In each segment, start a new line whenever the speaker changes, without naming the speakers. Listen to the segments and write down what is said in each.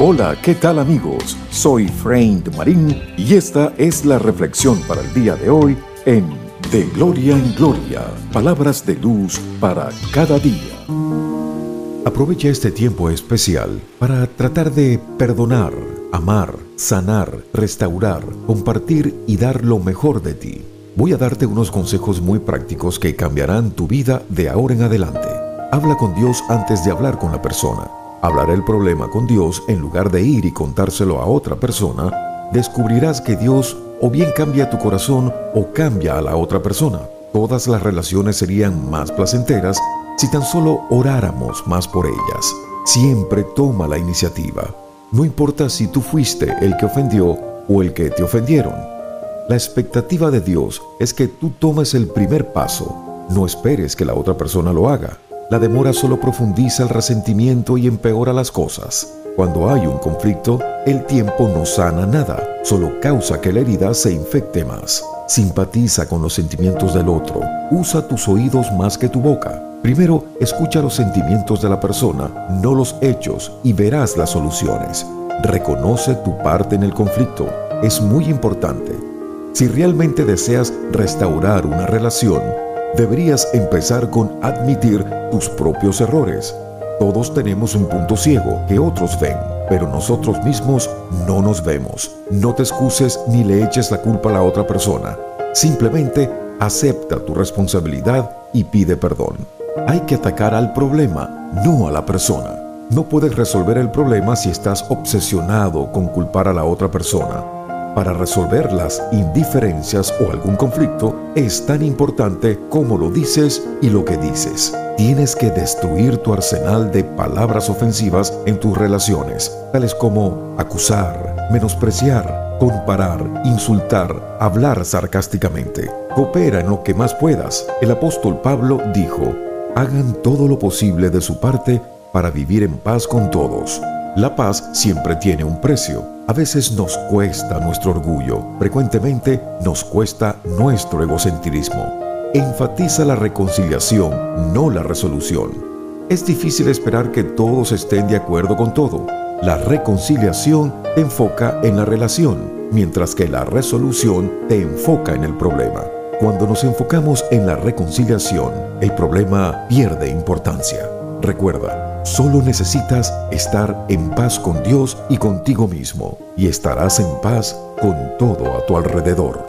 Hola, ¿qué tal amigos? Soy Frank Marín y esta es la reflexión para el día de hoy en De Gloria en Gloria, palabras de luz para cada día. Aprovecha este tiempo especial para tratar de perdonar, amar, sanar, restaurar, compartir y dar lo mejor de ti. Voy a darte unos consejos muy prácticos que cambiarán tu vida de ahora en adelante. Habla con Dios antes de hablar con la persona. Hablar el problema con Dios en lugar de ir y contárselo a otra persona, descubrirás que Dios o bien cambia tu corazón o cambia a la otra persona. Todas las relaciones serían más placenteras si tan solo oráramos más por ellas. Siempre toma la iniciativa. No importa si tú fuiste el que ofendió o el que te ofendieron. La expectativa de Dios es que tú tomes el primer paso. No esperes que la otra persona lo haga. La demora solo profundiza el resentimiento y empeora las cosas. Cuando hay un conflicto, el tiempo no sana nada, solo causa que la herida se infecte más. Simpatiza con los sentimientos del otro. Usa tus oídos más que tu boca. Primero, escucha los sentimientos de la persona, no los hechos, y verás las soluciones. Reconoce tu parte en el conflicto. Es muy importante. Si realmente deseas restaurar una relación, deberías empezar con admitir tus propios errores. Todos tenemos un punto ciego que otros ven, pero nosotros mismos no nos vemos. No te excuses ni le eches la culpa a la otra persona. Simplemente acepta tu responsabilidad y pide perdón. Hay que atacar al problema, no a la persona. No puedes resolver el problema si estás obsesionado con culpar a la otra persona para resolver las indiferencias o algún conflicto es tan importante como lo dices y lo que dices. Tienes que destruir tu arsenal de palabras ofensivas en tus relaciones, tales como acusar, menospreciar, comparar, insultar, hablar sarcásticamente. Coopera en lo que más puedas. El apóstol Pablo dijo, hagan todo lo posible de su parte para vivir en paz con todos. La paz siempre tiene un precio. A veces nos cuesta nuestro orgullo, frecuentemente nos cuesta nuestro egocentrismo. Enfatiza la reconciliación, no la resolución. Es difícil esperar que todos estén de acuerdo con todo. La reconciliación te enfoca en la relación, mientras que la resolución te enfoca en el problema. Cuando nos enfocamos en la reconciliación, el problema pierde importancia. Recuerda, Solo necesitas estar en paz con Dios y contigo mismo, y estarás en paz con todo a tu alrededor.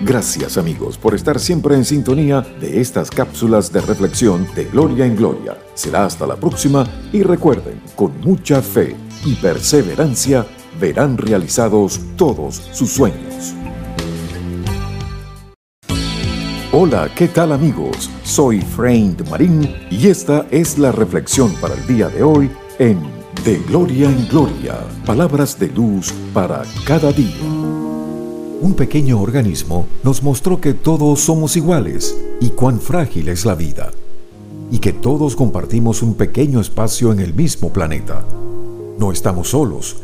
Gracias amigos por estar siempre en sintonía de estas cápsulas de reflexión de Gloria en Gloria. Será hasta la próxima y recuerden, con mucha fe y perseverancia verán realizados todos sus sueños. Hola, ¿qué tal amigos? Soy Frank Marín y esta es la reflexión para el día de hoy en De Gloria en Gloria, palabras de luz para cada día. Un pequeño organismo nos mostró que todos somos iguales y cuán frágil es la vida, y que todos compartimos un pequeño espacio en el mismo planeta. No estamos solos.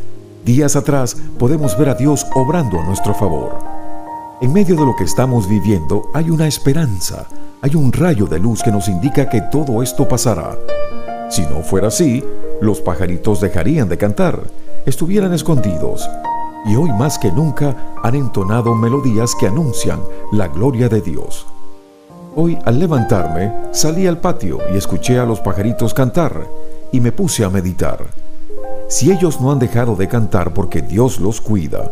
Días atrás podemos ver a Dios obrando a nuestro favor en medio de lo que estamos viviendo hay una esperanza, hay un rayo de luz que nos indica que todo esto pasará. Si no fuera así, los pajaritos dejarían de cantar, estuvieran escondidos, y hoy más que nunca han entonado melodías que anuncian la gloria de Dios. Hoy al levantarme salí al patio y escuché a los pajaritos cantar y me puse a meditar. Si ellos no han dejado de cantar porque Dios los cuida,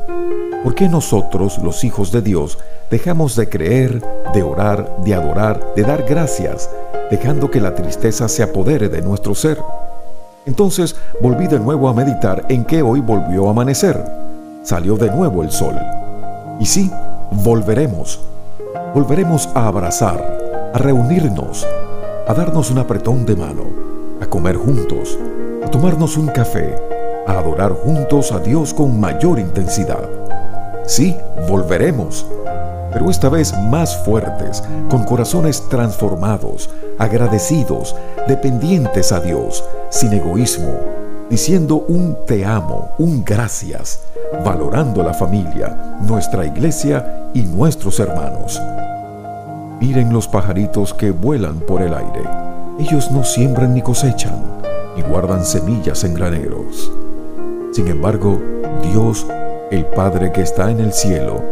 ¿Por qué nosotros, los hijos de Dios, dejamos de creer, de orar, de adorar, de dar gracias, dejando que la tristeza se apodere de nuestro ser? Entonces volví de nuevo a meditar en que hoy volvió a amanecer. Salió de nuevo el sol. Y sí, volveremos. Volveremos a abrazar, a reunirnos, a darnos un apretón de mano, a comer juntos, a tomarnos un café, a adorar juntos a Dios con mayor intensidad. Sí, volveremos, pero esta vez más fuertes, con corazones transformados, agradecidos, dependientes a Dios, sin egoísmo, diciendo un te amo, un gracias, valorando la familia, nuestra iglesia y nuestros hermanos. Miren los pajaritos que vuelan por el aire. Ellos no siembran ni cosechan, y guardan semillas en graneros. Sin embargo, Dios, el Padre que está en el cielo,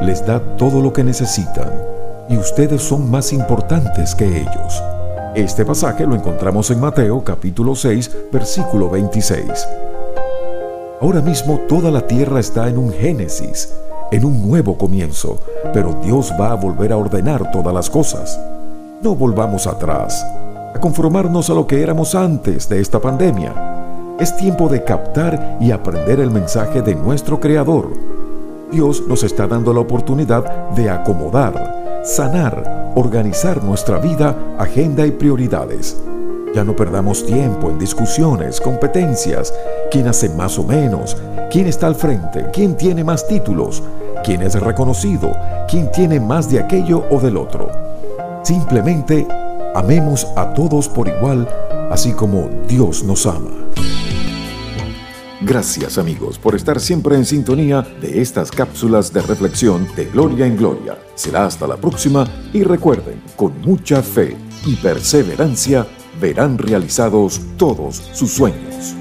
les da todo lo que necesitan y ustedes son más importantes que ellos. Este pasaje lo encontramos en Mateo capítulo 6, versículo 26. Ahora mismo toda la tierra está en un génesis, en un nuevo comienzo, pero Dios va a volver a ordenar todas las cosas. No volvamos atrás, a conformarnos a lo que éramos antes de esta pandemia. Es tiempo de captar y aprender el mensaje de nuestro Creador. Dios nos está dando la oportunidad de acomodar, sanar, organizar nuestra vida, agenda y prioridades. Ya no perdamos tiempo en discusiones, competencias, quién hace más o menos, quién está al frente, quién tiene más títulos, quién es reconocido, quién tiene más de aquello o del otro. Simplemente amemos a todos por igual, así como Dios nos ama. Gracias amigos por estar siempre en sintonía de estas cápsulas de reflexión de Gloria en Gloria. Será hasta la próxima y recuerden, con mucha fe y perseverancia verán realizados todos sus sueños.